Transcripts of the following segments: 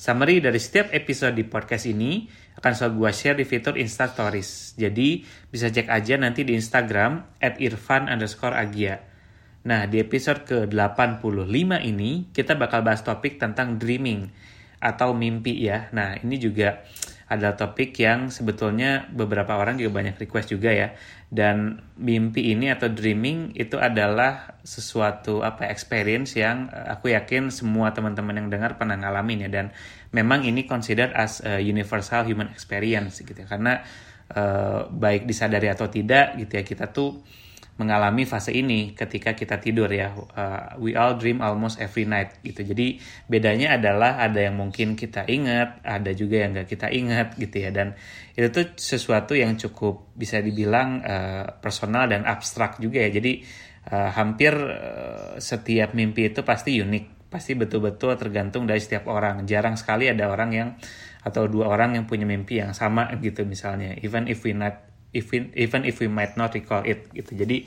Summary dari setiap episode di podcast ini akan selalu gue share di fitur Insta Stories. Jadi bisa cek aja nanti di Instagram at irfan underscore agia. Nah di episode ke-85 ini kita bakal bahas topik tentang dreaming atau mimpi ya. Nah ini juga adalah topik yang sebetulnya beberapa orang juga banyak request juga ya. Dan mimpi ini atau dreaming itu adalah sesuatu apa experience yang eh, aku yakin semua teman-teman yang dengar pernah ngalamin ya dan memang ini considered as a universal human experience gitu ya. Karena uh, baik disadari atau tidak gitu ya kita tuh mengalami fase ini ketika kita tidur ya. Uh, we all dream almost every night gitu. Jadi bedanya adalah ada yang mungkin kita ingat, ada juga yang nggak kita ingat gitu ya. Dan itu tuh sesuatu yang cukup bisa dibilang uh, personal dan abstrak juga ya. Jadi uh, hampir uh, setiap mimpi itu pasti unik, pasti betul-betul tergantung dari setiap orang. Jarang sekali ada orang yang atau dua orang yang punya mimpi yang sama gitu misalnya. Even if we not even even if we might not recall it gitu. Jadi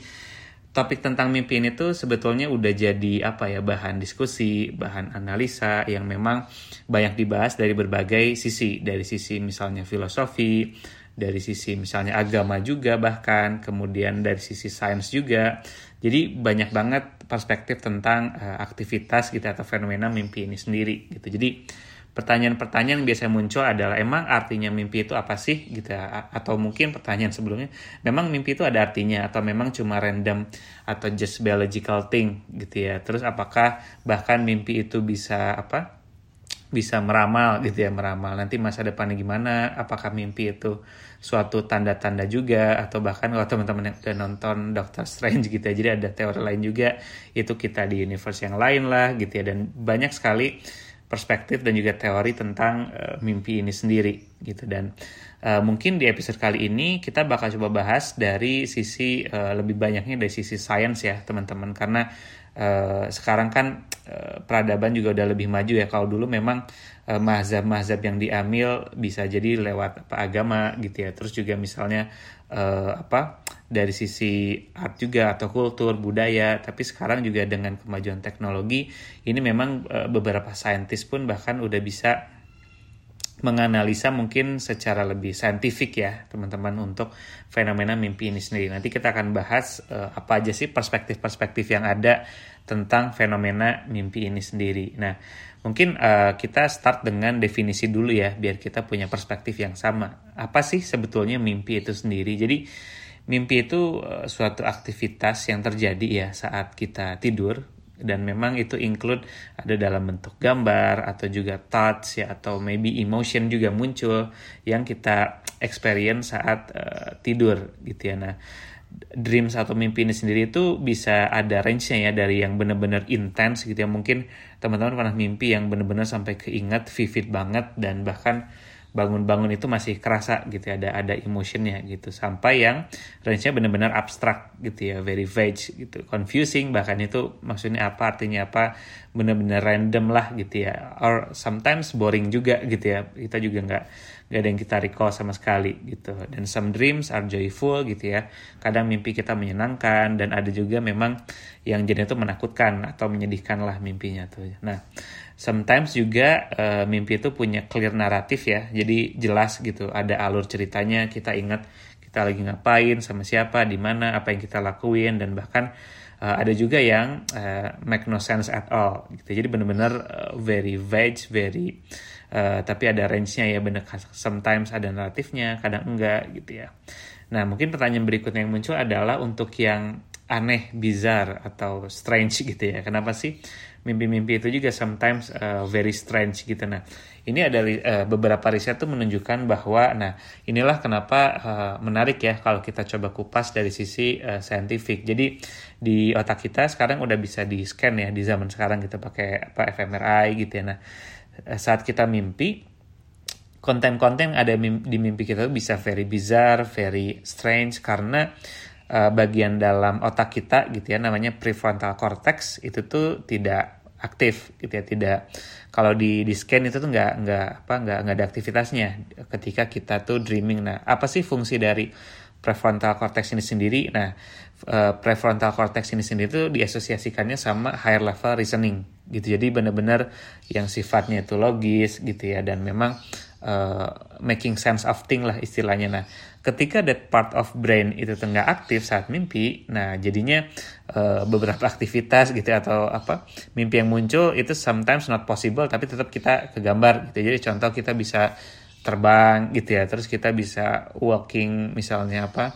topik tentang mimpi ini tuh sebetulnya udah jadi apa ya bahan diskusi, bahan analisa yang memang banyak dibahas dari berbagai sisi, dari sisi misalnya filosofi, dari sisi misalnya agama juga bahkan, kemudian dari sisi sains juga. Jadi banyak banget perspektif tentang uh, aktivitas gitu atau fenomena mimpi ini sendiri gitu. Jadi pertanyaan-pertanyaan yang biasa muncul adalah emang artinya mimpi itu apa sih? Gitu ya? atau mungkin pertanyaan sebelumnya memang mimpi itu ada artinya atau memang cuma random atau just biological thing? Gitu ya. Terus apakah bahkan mimpi itu bisa apa bisa meramal? Gitu ya meramal. Nanti masa depannya gimana? Apakah mimpi itu suatu tanda-tanda juga? Atau bahkan kalau teman-teman yang udah nonton Doctor Strange gitu ya jadi ada teori lain juga itu kita di universe yang lain lah gitu ya. Dan banyak sekali perspektif dan juga teori tentang uh, mimpi ini sendiri gitu. Dan uh, mungkin di episode kali ini kita bakal coba bahas dari sisi uh, lebih banyaknya dari sisi sains ya teman-teman. Karena uh, sekarang kan uh, peradaban juga udah lebih maju ya. Kalau dulu memang uh, mazhab-mazhab yang diambil bisa jadi lewat apa agama gitu ya. Terus juga misalnya uh, apa dari sisi art juga atau kultur budaya tapi sekarang juga dengan kemajuan teknologi ini memang e, beberapa saintis pun bahkan udah bisa menganalisa mungkin secara lebih saintifik ya teman-teman untuk fenomena mimpi ini sendiri. Nanti kita akan bahas e, apa aja sih perspektif-perspektif yang ada tentang fenomena mimpi ini sendiri. Nah mungkin uh, kita start dengan definisi dulu ya biar kita punya perspektif yang sama. Apa sih sebetulnya mimpi itu sendiri? Jadi mimpi itu uh, suatu aktivitas yang terjadi ya saat kita tidur dan memang itu include ada dalam bentuk gambar atau juga thoughts ya atau maybe emotion juga muncul yang kita experience saat uh, tidur gitu ya. Nah, dreams atau mimpi ini sendiri itu bisa ada range-nya ya dari yang benar-benar intens gitu ya. Mungkin teman-teman pernah mimpi yang benar-benar sampai keinget vivid banget dan bahkan bangun-bangun itu masih kerasa gitu ya, ada ada emotionnya gitu. Sampai yang range-nya benar-benar abstrak gitu ya very vague gitu. Confusing bahkan itu maksudnya apa artinya apa benar-benar random lah gitu ya. Or sometimes boring juga gitu ya. Kita juga nggak nggak ada yang kita recall sama sekali gitu. Dan some dreams are joyful gitu ya. Kadang mimpi kita menyenangkan dan ada juga memang yang jadi itu menakutkan atau menyedihkan lah mimpinya tuh. Nah sometimes juga uh, mimpi itu punya clear naratif ya. Jadi jelas gitu ada alur ceritanya kita ingat kita lagi ngapain sama siapa di mana apa yang kita lakuin dan bahkan uh, ada juga yang uh, make no sense at all gitu jadi benar-benar uh, very vague very uh, tapi ada range-nya ya benar sometimes ada naratifnya kadang enggak gitu ya nah mungkin pertanyaan berikutnya yang muncul adalah untuk yang aneh, bizarre atau strange gitu ya. Kenapa sih mimpi-mimpi itu juga sometimes uh, very strange gitu. Nah, ini ada uh, beberapa riset tuh menunjukkan bahwa nah inilah kenapa uh, menarik ya kalau kita coba kupas dari sisi uh, scientific. Jadi di otak kita sekarang udah bisa di scan ya di zaman sekarang kita pakai apa fMRI gitu ya. Nah, saat kita mimpi konten-konten ada di mimpi kita bisa very bizarre, very strange karena uh, bagian dalam otak kita gitu ya namanya prefrontal cortex itu tuh tidak aktif gitu ya tidak. Kalau di di scan itu tuh nggak nggak apa nggak nggak ada aktivitasnya ketika kita tuh dreaming. Nah apa sih fungsi dari prefrontal cortex ini sendiri? Nah uh, prefrontal cortex ini sendiri tuh diasosiasikannya sama higher level reasoning gitu. Jadi benar-benar yang sifatnya itu logis gitu ya dan memang uh, making sense of thing lah istilahnya. Nah ketika that part of brain itu tengah aktif saat mimpi, nah jadinya uh, beberapa aktivitas gitu ya, atau apa mimpi yang muncul itu sometimes not possible tapi tetap kita kegambar gitu. Jadi contoh kita bisa terbang gitu ya, terus kita bisa walking misalnya apa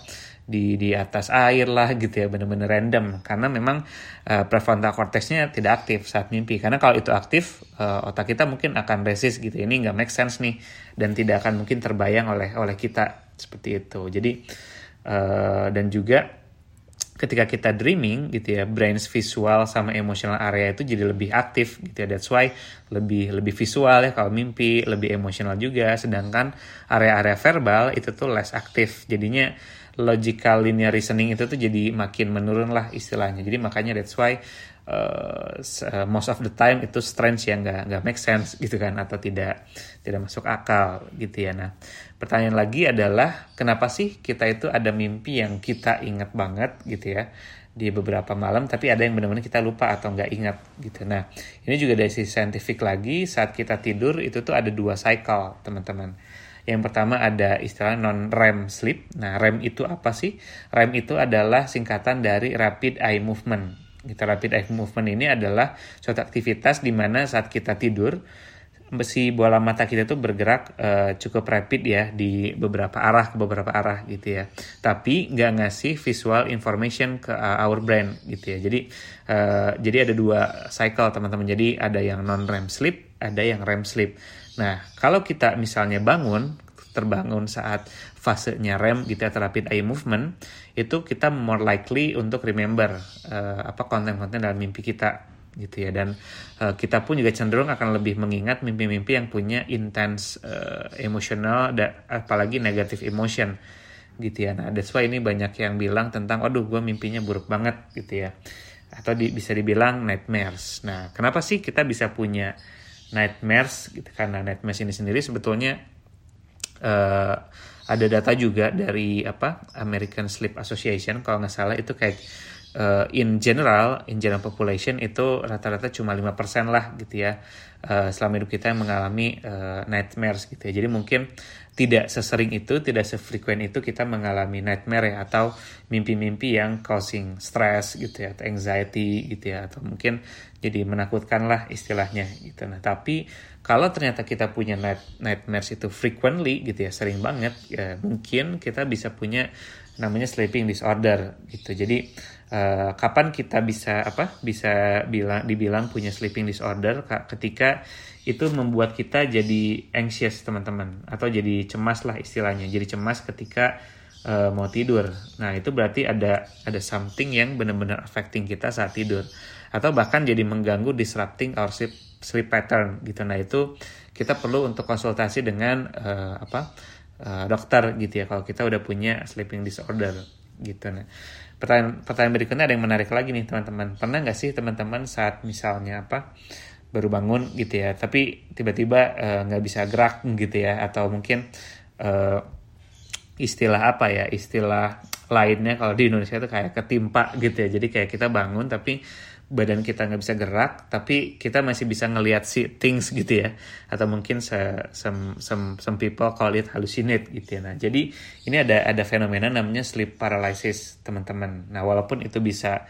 di di atas air lah gitu ya bener-bener random. Karena memang uh, prefrontal cortexnya tidak aktif saat mimpi. Karena kalau itu aktif uh, otak kita mungkin akan resist gitu. Ini nggak make sense nih dan tidak akan mungkin terbayang oleh oleh kita seperti itu. Jadi uh, dan juga ketika kita dreaming gitu ya brain visual sama emotional area itu jadi lebih aktif gitu ya. That's why lebih lebih visual ya kalau mimpi lebih emosional juga. Sedangkan area-area verbal itu tuh less aktif. Jadinya logical linear reasoning itu tuh jadi makin menurun lah istilahnya. Jadi makanya that's why uh, most of the time itu strange yang nggak nggak make sense gitu kan atau tidak tidak masuk akal gitu ya. Nah pertanyaan lagi adalah kenapa sih kita itu ada mimpi yang kita ingat banget gitu ya di beberapa malam tapi ada yang benar-benar kita lupa atau nggak ingat gitu. Nah ini juga dari sisi saintifik lagi saat kita tidur itu tuh ada dua cycle teman-teman yang pertama ada istilah non-REM sleep. Nah, REM itu apa sih? REM itu adalah singkatan dari Rapid Eye Movement. Gitu, Rapid Eye Movement ini adalah suatu aktivitas di mana saat kita tidur, si bola mata kita itu bergerak uh, cukup rapid ya di beberapa arah ke beberapa arah gitu ya. Tapi nggak ngasih visual information ke uh, our brain gitu ya. Jadi uh, jadi ada dua cycle teman-teman. Jadi ada yang non REM sleep, ada yang REM sleep. Nah, kalau kita misalnya bangun, terbangun saat fasenya REM gitu atau rapid eye movement, itu kita more likely untuk remember uh, apa konten-konten dalam mimpi kita gitu ya dan uh, kita pun juga cenderung akan lebih mengingat mimpi-mimpi yang punya intense uh, emosional dan apalagi negative emotion gitu ya. Nah, that's why ini banyak yang bilang tentang aduh gue mimpinya buruk banget gitu ya. Atau di, bisa dibilang nightmares. Nah, kenapa sih kita bisa punya nightmares gitu karena nightmares ini sendiri sebetulnya uh, ada data juga dari apa American Sleep Association kalau nggak salah itu kayak uh, in general in general population itu rata-rata cuma 5% lah gitu ya uh, selama hidup kita yang mengalami uh, nightmares gitu ya jadi mungkin tidak sesering itu, tidak sefrekuen itu kita mengalami nightmare ya atau mimpi-mimpi yang causing stress gitu ya atau anxiety gitu ya atau mungkin jadi menakutkan lah istilahnya gitu. Nah, tapi kalau ternyata kita punya night nightmares itu frequently gitu ya, sering banget ya mungkin kita bisa punya namanya sleeping disorder gitu. Jadi uh, kapan kita bisa apa? bisa bilang dibilang punya sleeping disorder ketika itu membuat kita jadi anxious teman-teman atau jadi cemas lah istilahnya jadi cemas ketika uh, mau tidur nah itu berarti ada ada something yang benar-benar affecting kita saat tidur atau bahkan jadi mengganggu disrupting our sleep sleep pattern gitu. Nah itu kita perlu untuk konsultasi dengan uh, apa uh, dokter gitu ya kalau kita udah punya sleeping disorder gitu. Nah pertanyaan pertanyaan berikutnya ada yang menarik lagi nih teman-teman. Pernah nggak sih teman-teman saat misalnya apa baru bangun gitu ya tapi tiba-tiba eh, nggak -tiba, uh, bisa gerak gitu ya atau mungkin uh, istilah apa ya istilah lainnya kalau di Indonesia itu kayak ketimpa gitu ya. Jadi kayak kita bangun tapi badan kita nggak bisa gerak tapi kita masih bisa ngelihat si things gitu ya. Atau mungkin se, some, some, some people call it hallucinate gitu ya. Nah jadi ini ada ada fenomena namanya sleep paralysis teman-teman. Nah walaupun itu bisa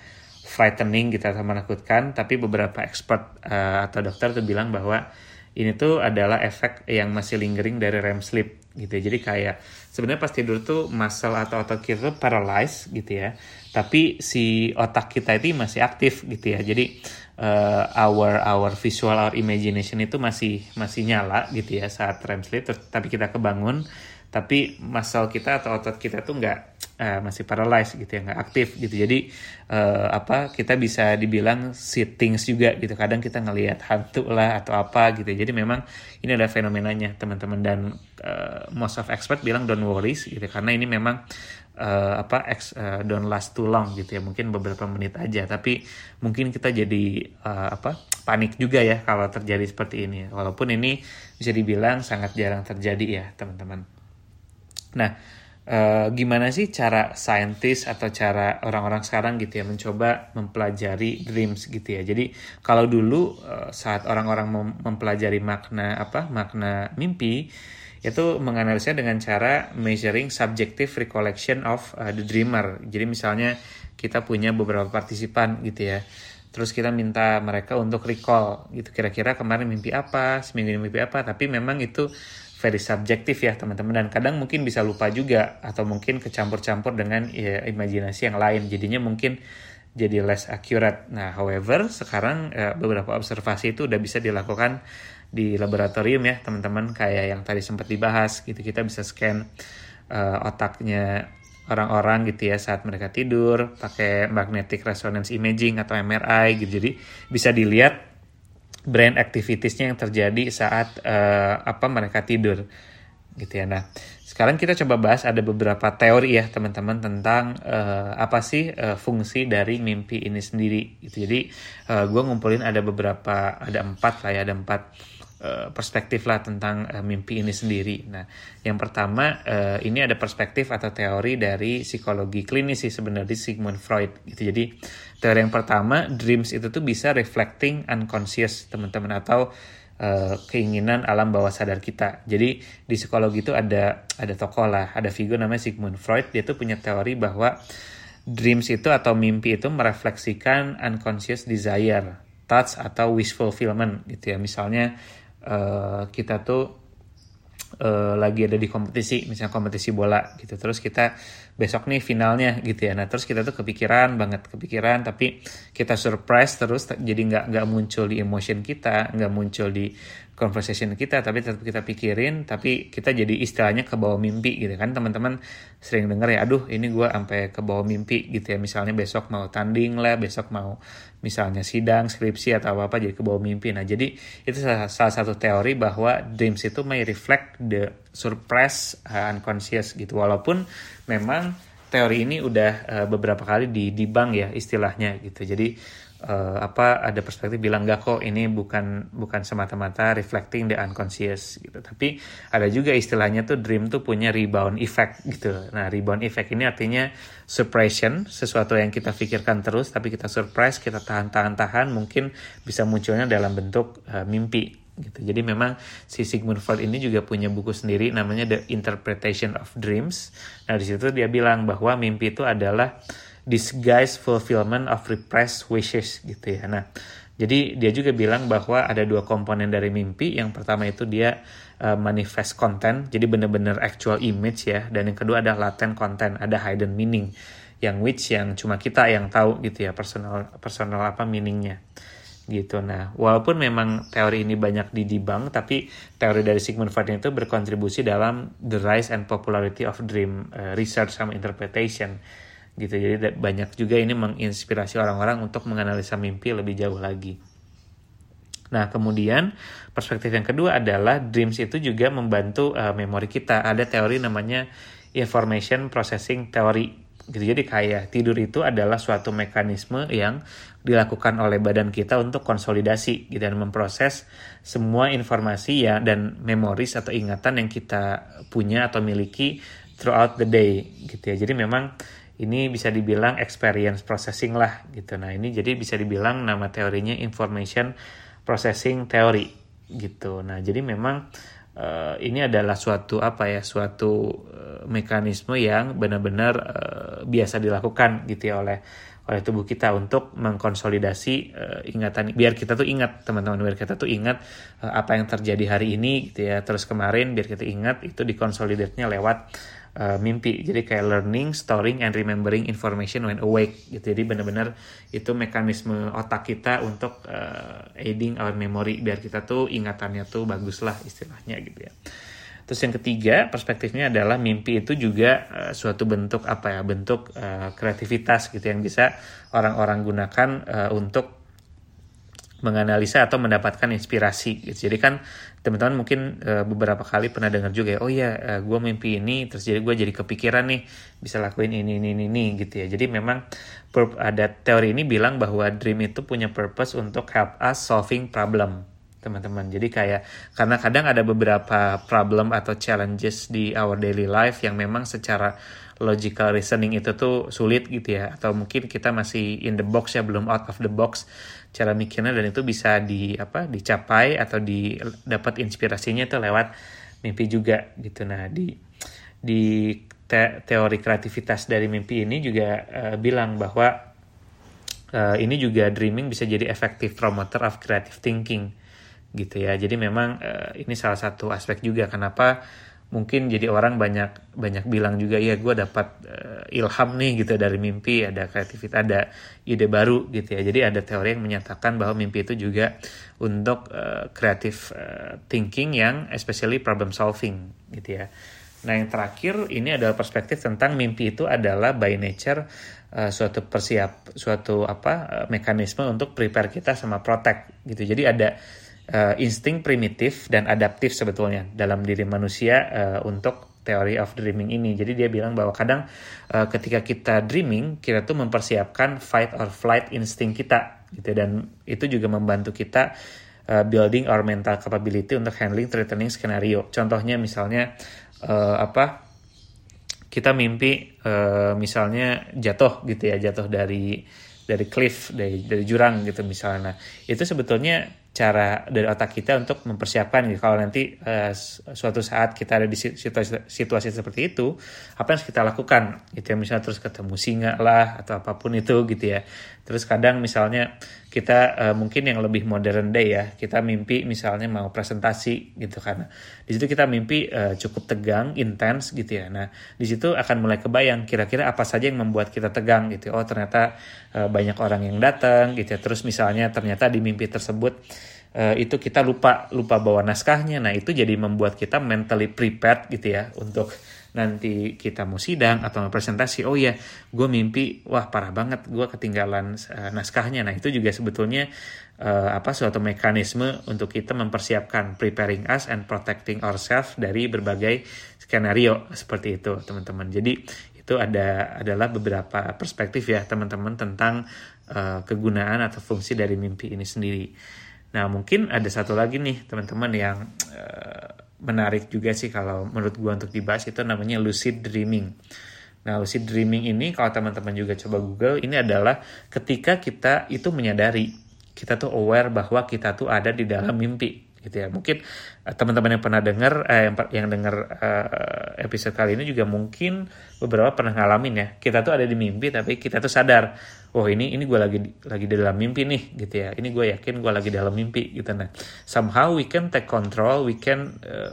frightening gitu atau menakutkan tapi beberapa expert uh, atau dokter tuh bilang bahwa ini tuh adalah efek yang masih lingering dari REM sleep gitu ya. Jadi kayak sebenarnya pas tidur tuh muscle atau otot kita tuh paralyzed gitu ya. Tapi si otak kita itu masih aktif gitu ya. Jadi uh, our our visual our imagination itu masih masih nyala gitu ya saat REM sleep tapi kita kebangun tapi muscle kita atau otot kita tuh nggak uh, masih paralyzed gitu ya nggak aktif gitu. Jadi uh, apa kita bisa dibilang sittings juga gitu. Kadang kita ngelihat hantu lah atau apa gitu. Jadi memang ini ada fenomenanya teman-teman. Dan uh, most of expert bilang don't worry gitu. Karena ini memang uh, apa ex, uh, don't last too long gitu ya. Mungkin beberapa menit aja. Tapi mungkin kita jadi uh, apa panik juga ya kalau terjadi seperti ini. Walaupun ini bisa dibilang sangat jarang terjadi ya teman-teman nah uh, gimana sih cara saintis atau cara orang-orang sekarang gitu ya mencoba mempelajari dreams gitu ya jadi kalau dulu uh, saat orang-orang mem mempelajari makna apa makna mimpi itu menganalisa dengan cara measuring subjective recollection of uh, the dreamer. Jadi misalnya kita punya beberapa partisipan gitu ya. Terus kita minta mereka untuk recall gitu kira-kira kemarin mimpi apa, seminggu ini mimpi apa, tapi memang itu very subjektif ya teman-teman dan kadang mungkin bisa lupa juga atau mungkin kecampur-campur dengan ya, imajinasi yang lain. Jadinya mungkin jadi less accurate. Nah, however, sekarang uh, beberapa observasi itu udah bisa dilakukan di laboratorium ya teman-teman kayak yang tadi sempat dibahas gitu kita bisa scan uh, otaknya orang-orang gitu ya saat mereka tidur pakai magnetic resonance imaging atau MRI gitu jadi bisa dilihat brain activitiesnya yang terjadi saat uh, apa mereka tidur gitu ya. Nah sekarang kita coba bahas ada beberapa teori ya teman-teman tentang uh, apa sih uh, fungsi dari mimpi ini sendiri gitu. Jadi uh, gue ngumpulin ada beberapa ada empat lah ya ada empat Eh, perspektif lah tentang uh, mimpi ini sendiri. Nah, yang pertama uh, ini ada perspektif atau teori dari psikologi klinis sih sebenarnya Sigmund Freud gitu. Jadi teori yang pertama dreams itu tuh bisa reflecting unconscious teman-teman atau uh, keinginan alam bawah sadar kita. Jadi di psikologi itu ada ada tokoh lah, ada figur namanya Sigmund Freud. Dia tuh punya teori bahwa dreams itu atau mimpi itu merefleksikan unconscious desire, thoughts atau wish fulfillment gitu ya. Misalnya uh, kita tuh uh, lagi ada di kompetisi misalnya kompetisi bola gitu. Terus kita besok nih finalnya gitu ya. Nah terus kita tuh kepikiran banget kepikiran tapi kita surprise terus jadi nggak nggak muncul di emotion kita nggak muncul di conversation kita tapi tetap kita pikirin tapi kita jadi istilahnya ke bawah mimpi gitu kan. Teman-teman sering dengar ya aduh ini gue sampai ke bawah mimpi gitu ya. Misalnya besok mau tanding lah besok mau misalnya sidang skripsi atau apa apa jadi ke bawah mimpi. Nah jadi itu salah, salah satu teori bahwa dreams itu may reflect the surprise uh, unconscious gitu. Walaupun memang teori ini udah uh, beberapa kali di dibang ya istilahnya gitu. Jadi uh, apa ada perspektif bilang enggak kok ini bukan bukan semata-mata reflecting the unconscious gitu. Tapi ada juga istilahnya tuh dream tuh punya rebound effect gitu. Nah rebound effect ini artinya suppression sesuatu yang kita pikirkan terus tapi kita surprise kita tahan-tahan-tahan mungkin bisa munculnya dalam bentuk uh, mimpi gitu. Jadi memang si Sigmund Freud ini juga punya buku sendiri namanya The Interpretation of Dreams. Nah, di situ dia bilang bahwa mimpi itu adalah disguise fulfillment of repressed wishes gitu ya. Nah, jadi dia juga bilang bahwa ada dua komponen dari mimpi. Yang pertama itu dia uh, manifest content, jadi benar-benar actual image ya. Dan yang kedua ada latent content, ada hidden meaning, yang which yang cuma kita yang tahu gitu ya personal personal apa meaningnya gitu. Nah, walaupun memang teori ini banyak didibang, tapi teori dari Sigmund Freud itu berkontribusi dalam the rise and popularity of dream uh, research sama interpretation gitu. Jadi banyak juga ini menginspirasi orang-orang untuk menganalisa mimpi lebih jauh lagi. Nah kemudian perspektif yang kedua adalah dreams itu juga membantu uh, memori kita. Ada teori namanya information processing theory gitu jadi kayak tidur itu adalah suatu mekanisme yang dilakukan oleh badan kita untuk konsolidasi gitu dan memproses semua informasi ya dan memoris atau ingatan yang kita punya atau miliki throughout the day gitu ya jadi memang ini bisa dibilang experience processing lah gitu. Nah ini jadi bisa dibilang nama teorinya information processing theory gitu. Nah jadi memang uh, ini adalah suatu apa ya suatu uh, mekanisme yang benar-benar uh, biasa dilakukan gitu ya oleh oleh tubuh kita untuk mengkonsolidasi uh, ingatan. Biar kita tuh ingat teman-teman biar kita tuh ingat uh, apa yang terjadi hari ini gitu ya. Terus kemarin biar kita ingat itu dikonsolidatnya lewat uh, mimpi. Jadi kayak learning, storing, and remembering information when awake. Gitu. Jadi benar-benar itu mekanisme otak kita untuk uh, aiding our memory biar kita tuh ingatannya tuh bagus lah istilahnya gitu ya. Terus yang ketiga perspektifnya adalah mimpi itu juga uh, suatu bentuk apa ya bentuk uh, kreativitas gitu yang bisa orang-orang gunakan uh, untuk menganalisa atau mendapatkan inspirasi gitu. Jadi kan teman-teman mungkin uh, beberapa kali pernah dengar juga ya, oh ya uh, gue mimpi ini, terus jadi gue jadi kepikiran nih bisa lakuin ini ini ini, ini gitu ya. Jadi memang ada teori ini bilang bahwa dream itu punya purpose untuk help us solving problem teman-teman. Jadi kayak karena kadang ada beberapa problem atau challenges di our daily life yang memang secara logical reasoning itu tuh sulit gitu ya atau mungkin kita masih in the box ya belum out of the box cara mikirnya dan itu bisa di apa dicapai atau di dapat inspirasinya itu lewat mimpi juga gitu. Nah di di te teori kreativitas dari mimpi ini juga uh, bilang bahwa uh, ini juga dreaming bisa jadi effective promoter of creative thinking gitu ya. Jadi memang uh, ini salah satu aspek juga kenapa mungkin jadi orang banyak banyak bilang juga ya gue dapat uh, ilham nih gitu dari mimpi ada kreativitas ada ide baru gitu ya. Jadi ada teori yang menyatakan bahwa mimpi itu juga untuk uh, uh, thinking yang especially problem solving gitu ya. Nah yang terakhir ini adalah perspektif tentang mimpi itu adalah by nature uh, suatu persiap suatu apa uh, mekanisme untuk prepare kita sama protect gitu. Jadi ada uh, insting primitif dan adaptif sebetulnya dalam diri manusia uh, untuk teori of dreaming ini. Jadi dia bilang bahwa kadang uh, ketika kita dreaming, kita tuh mempersiapkan fight or flight insting kita gitu dan itu juga membantu kita uh, building our mental capability untuk handling threatening scenario. Contohnya misalnya uh, apa? Kita mimpi uh, misalnya jatuh gitu ya, jatuh dari dari cliff dari dari jurang gitu misalnya. Nah, itu sebetulnya cara dari otak kita untuk mempersiapkan gitu. Kalau nanti uh, suatu saat kita ada di situasi, situasi seperti itu, apa yang harus kita lakukan? Gitu ya, misalnya terus ketemu singa lah atau apa pun itu gitu ya. Terus kadang misalnya kita uh, mungkin yang lebih modern day ya, kita mimpi misalnya mau presentasi gitu karena di situ kita mimpi uh, cukup tegang, intens gitu ya. Nah, di situ akan mulai kebayang kira-kira apa saja yang membuat kita tegang gitu. Oh, ternyata uh, banyak orang yang datang gitu ya. Terus misalnya ternyata di mimpi tersebut uh, itu kita lupa lupa bawa naskahnya. Nah, itu jadi membuat kita mentally prepared gitu ya untuk nanti kita mau sidang atau mau presentasi. Oh iya, gue mimpi, wah parah banget, gue ketinggalan uh, naskahnya. Nah, itu juga sebetulnya uh, apa suatu mekanisme untuk kita mempersiapkan preparing us and protecting ourselves dari berbagai skenario seperti itu, teman-teman. Jadi itu ada adalah beberapa perspektif ya teman-teman tentang uh, kegunaan atau fungsi dari mimpi ini sendiri. Nah, mungkin ada satu lagi nih teman-teman yang uh, menarik juga sih kalau menurut gua untuk dibahas itu namanya lucid dreaming. Nah, lucid dreaming ini kalau teman-teman juga coba Google, ini adalah ketika kita itu menyadari kita tuh aware bahwa kita tuh ada di dalam mimpi gitu ya. Mungkin uh, teman-teman yang pernah dengar eh, yang yang dengar uh, episode kali ini juga mungkin beberapa pernah ngalamin ya. Kita tuh ada di mimpi tapi kita tuh sadar oh ini ini gue lagi lagi di dalam mimpi nih gitu ya. Ini gue yakin gue lagi dalam mimpi gitu. Nah somehow we can take control we can uh,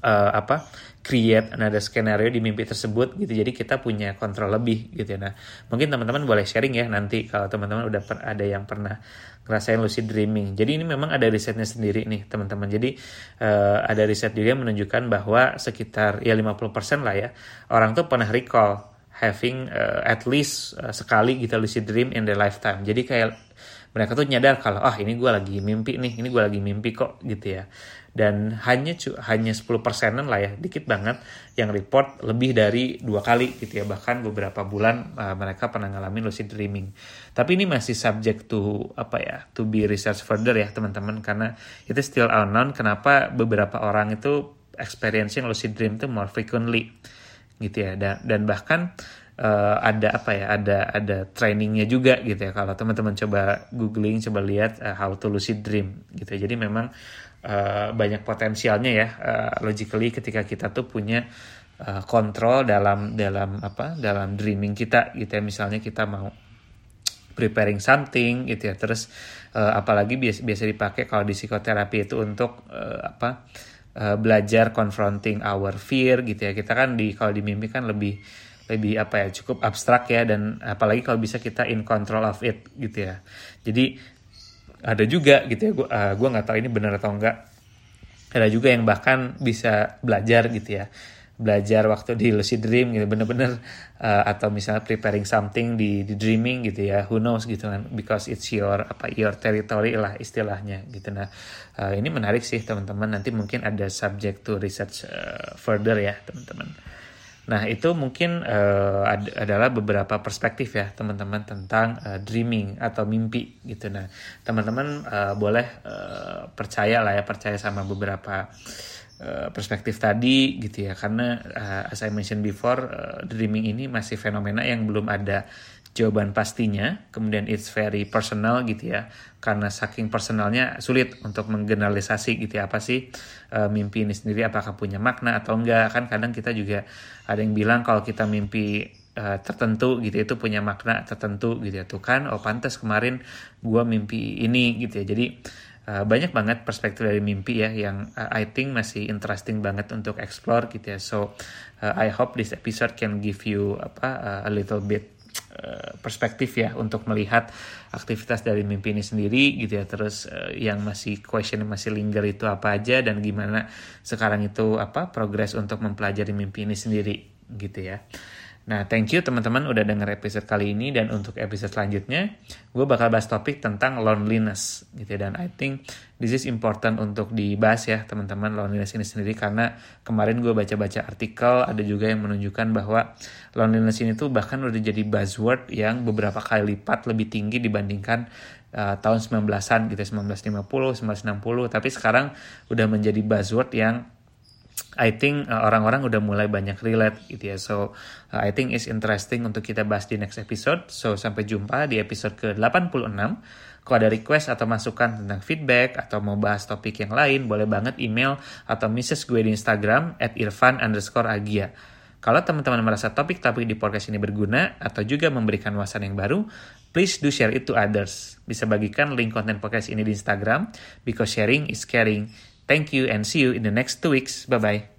uh, apa create another skenario di mimpi tersebut gitu. Jadi kita punya kontrol lebih gitu ya. Nah mungkin teman-teman boleh sharing ya nanti kalau teman-teman udah per, ada yang pernah ngerasain lucid dreaming. Jadi ini memang ada risetnya sendiri nih teman-teman. Jadi uh, ada riset juga menunjukkan bahwa sekitar ya 50% lah ya orang tuh pernah recall having uh, at least uh, sekali gitu lucid dream in their lifetime. Jadi kayak mereka tuh nyadar kalau ah ini gue lagi mimpi nih, ini gue lagi mimpi kok gitu ya. Dan hanya hanya 10 persenan lah ya, dikit banget yang report lebih dari dua kali gitu ya. Bahkan beberapa bulan uh, mereka pernah ngalamin lucid dreaming. Tapi ini masih subject to apa ya, to be research further ya teman-teman karena itu still unknown kenapa beberapa orang itu experiencing lucid dream itu more frequently gitu ya. Dan dan bahkan uh, ada apa ya ada ada trainingnya juga gitu ya. Kalau teman-teman coba googling coba lihat uh, how to lucid dream gitu ya. jadi memang uh, banyak potensialnya ya uh, logically ketika kita tuh punya uh, kontrol dalam dalam apa dalam dreaming kita gitu ya. Misalnya kita mau preparing something gitu ya. Terus uh, apalagi biasa biasa dipakai kalau di psikoterapi itu untuk uh, apa uh, belajar confronting our fear gitu ya. Kita kan di kalau di mimpi kan lebih lebih apa ya cukup abstrak ya dan apalagi kalau bisa kita in control of it gitu ya. Jadi ada juga gitu ya gue uh, gua nggak tahu ini benar atau enggak ada juga yang bahkan bisa belajar gitu ya belajar waktu di lucid dream gitu bener-bener uh, atau misalnya preparing something di, di dreaming gitu ya who knows gitu kan because it's your apa your territory lah istilahnya gitu. Nah uh, ini menarik sih teman-teman. Nanti mungkin ada subject to research uh, further ya teman-teman. Nah, itu mungkin uh, ad adalah beberapa perspektif ya, teman-teman tentang uh, dreaming atau mimpi gitu. Nah, teman-teman uh, boleh uh, percaya lah ya, percaya sama beberapa uh, perspektif tadi gitu ya. Karena uh, as I mentioned before, uh, dreaming ini masih fenomena yang belum ada jawaban pastinya, kemudian it's very personal gitu ya, karena saking personalnya sulit untuk menggeneralisasi gitu ya, apa sih uh, mimpi ini sendiri, apakah punya makna atau enggak, kan kadang kita juga ada yang bilang kalau kita mimpi uh, tertentu gitu itu punya makna tertentu gitu ya, tuh kan, oh pantas kemarin gua mimpi ini gitu ya, jadi Uh, banyak banget perspektif dari mimpi ya yang uh, I think masih interesting banget untuk explore gitu ya. So uh, I hope this episode can give you apa uh, a little bit Eh, perspektif ya untuk melihat aktivitas dari mimpi ini sendiri gitu ya terus uh, yang masih question masih linger itu apa aja dan gimana sekarang itu apa progres untuk mempelajari mimpi ini sendiri gitu ya Nah, thank you teman-teman udah denger episode kali ini. Dan untuk episode selanjutnya gue bakal bahas topik tentang loneliness gitu ya. Dan I think this is important untuk dibahas ya teman-teman loneliness ini sendiri. Karena kemarin gue baca-baca artikel ada juga yang menunjukkan bahwa loneliness ini tuh bahkan udah jadi buzzword yang beberapa kali lipat lebih tinggi dibandingkan uh, tahun 19-an gitu 1950, 1960 tapi sekarang udah menjadi buzzword yang I think uh, orang-orang udah mulai banyak relate gitu ya. So uh, I think it's interesting untuk kita bahas di next episode. So sampai jumpa di episode ke-86. Kalau ada request atau masukan tentang feedback atau mau bahas topik yang lain, boleh banget email atau message gue di Instagram at irfan underscore agia. Kalau teman-teman merasa topik-topik di podcast ini berguna atau juga memberikan wawasan yang baru, please do share it to others. Bisa bagikan link konten podcast ini di Instagram, because sharing is caring. Thank you and see you in the next two weeks. Bye bye.